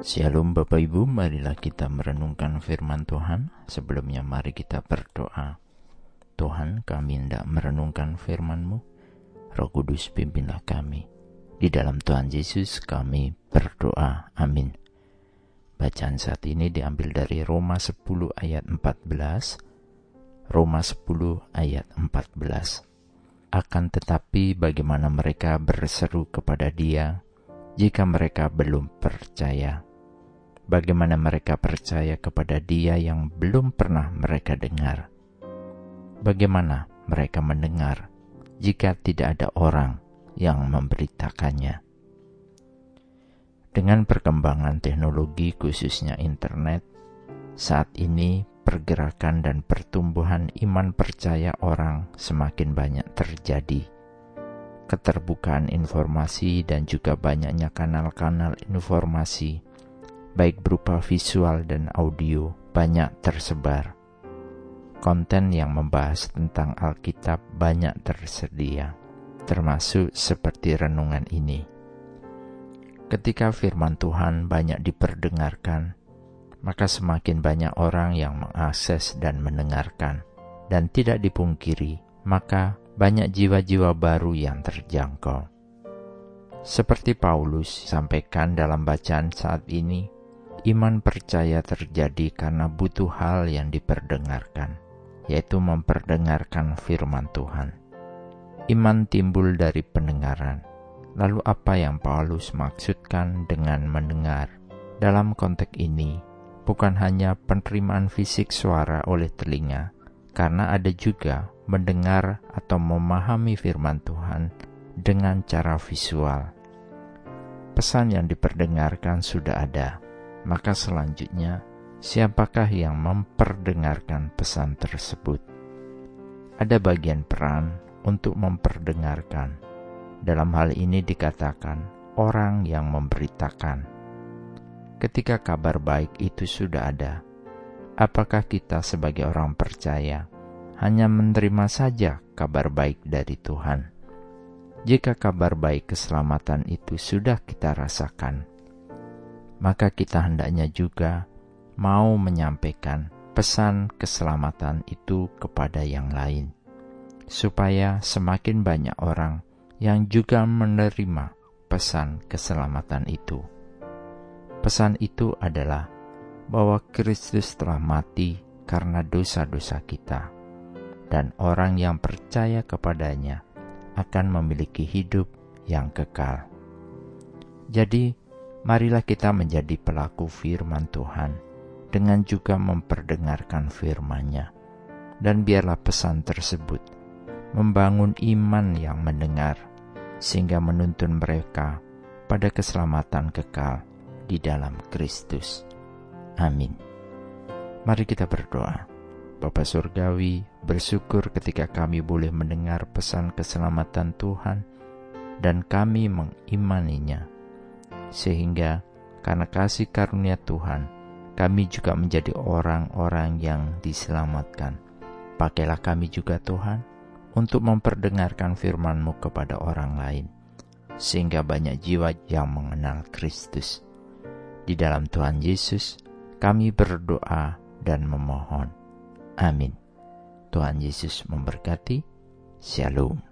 Shalom Bapak Ibu, marilah kita merenungkan firman Tuhan. Sebelumnya mari kita berdoa. Tuhan, kami hendak merenungkan firman-Mu. Roh Kudus pimpinlah kami. Di dalam Tuhan Yesus kami berdoa. Amin. Bacaan saat ini diambil dari Roma 10 ayat 14. Roma 10 ayat 14. Akan tetapi bagaimana mereka berseru kepada dia jika mereka belum percaya? Bagaimana mereka percaya kepada Dia yang belum pernah mereka dengar. Bagaimana mereka mendengar jika tidak ada orang yang memberitakannya? Dengan perkembangan teknologi, khususnya internet, saat ini pergerakan dan pertumbuhan iman percaya orang semakin banyak terjadi. Keterbukaan informasi dan juga banyaknya kanal-kanal informasi baik berupa visual dan audio, banyak tersebar. Konten yang membahas tentang Alkitab banyak tersedia, termasuk seperti renungan ini. Ketika firman Tuhan banyak diperdengarkan, maka semakin banyak orang yang mengakses dan mendengarkan, dan tidak dipungkiri, maka banyak jiwa-jiwa baru yang terjangkau. Seperti Paulus sampaikan dalam bacaan saat ini, Iman percaya terjadi karena butuh hal yang diperdengarkan, yaitu memperdengarkan firman Tuhan. Iman timbul dari pendengaran. Lalu apa yang Paulus maksudkan dengan mendengar? Dalam konteks ini, bukan hanya penerimaan fisik suara oleh telinga, karena ada juga mendengar atau memahami firman Tuhan dengan cara visual. Pesan yang diperdengarkan sudah ada, maka selanjutnya siapakah yang memperdengarkan pesan tersebut? Ada bagian peran untuk memperdengarkan. Dalam hal ini dikatakan orang yang memberitakan. Ketika kabar baik itu sudah ada, apakah kita sebagai orang percaya hanya menerima saja kabar baik dari Tuhan? Jika kabar baik keselamatan itu sudah kita rasakan, maka kita hendaknya juga mau menyampaikan pesan keselamatan itu kepada yang lain, supaya semakin banyak orang yang juga menerima pesan keselamatan itu. Pesan itu adalah bahwa Kristus telah mati karena dosa-dosa kita, dan orang yang percaya kepadanya akan memiliki hidup yang kekal. Jadi, marilah kita menjadi pelaku firman Tuhan dengan juga memperdengarkan firman-Nya. Dan biarlah pesan tersebut membangun iman yang mendengar sehingga menuntun mereka pada keselamatan kekal di dalam Kristus. Amin. Mari kita berdoa. Bapa Surgawi, bersyukur ketika kami boleh mendengar pesan keselamatan Tuhan dan kami mengimaninya sehingga karena kasih karunia Tuhan, kami juga menjadi orang-orang yang diselamatkan. Pakailah kami juga Tuhan, untuk memperdengarkan firman-Mu kepada orang lain, sehingga banyak jiwa yang mengenal Kristus. Di dalam Tuhan Yesus, kami berdoa dan memohon. Amin. Tuhan Yesus memberkati. Shalom.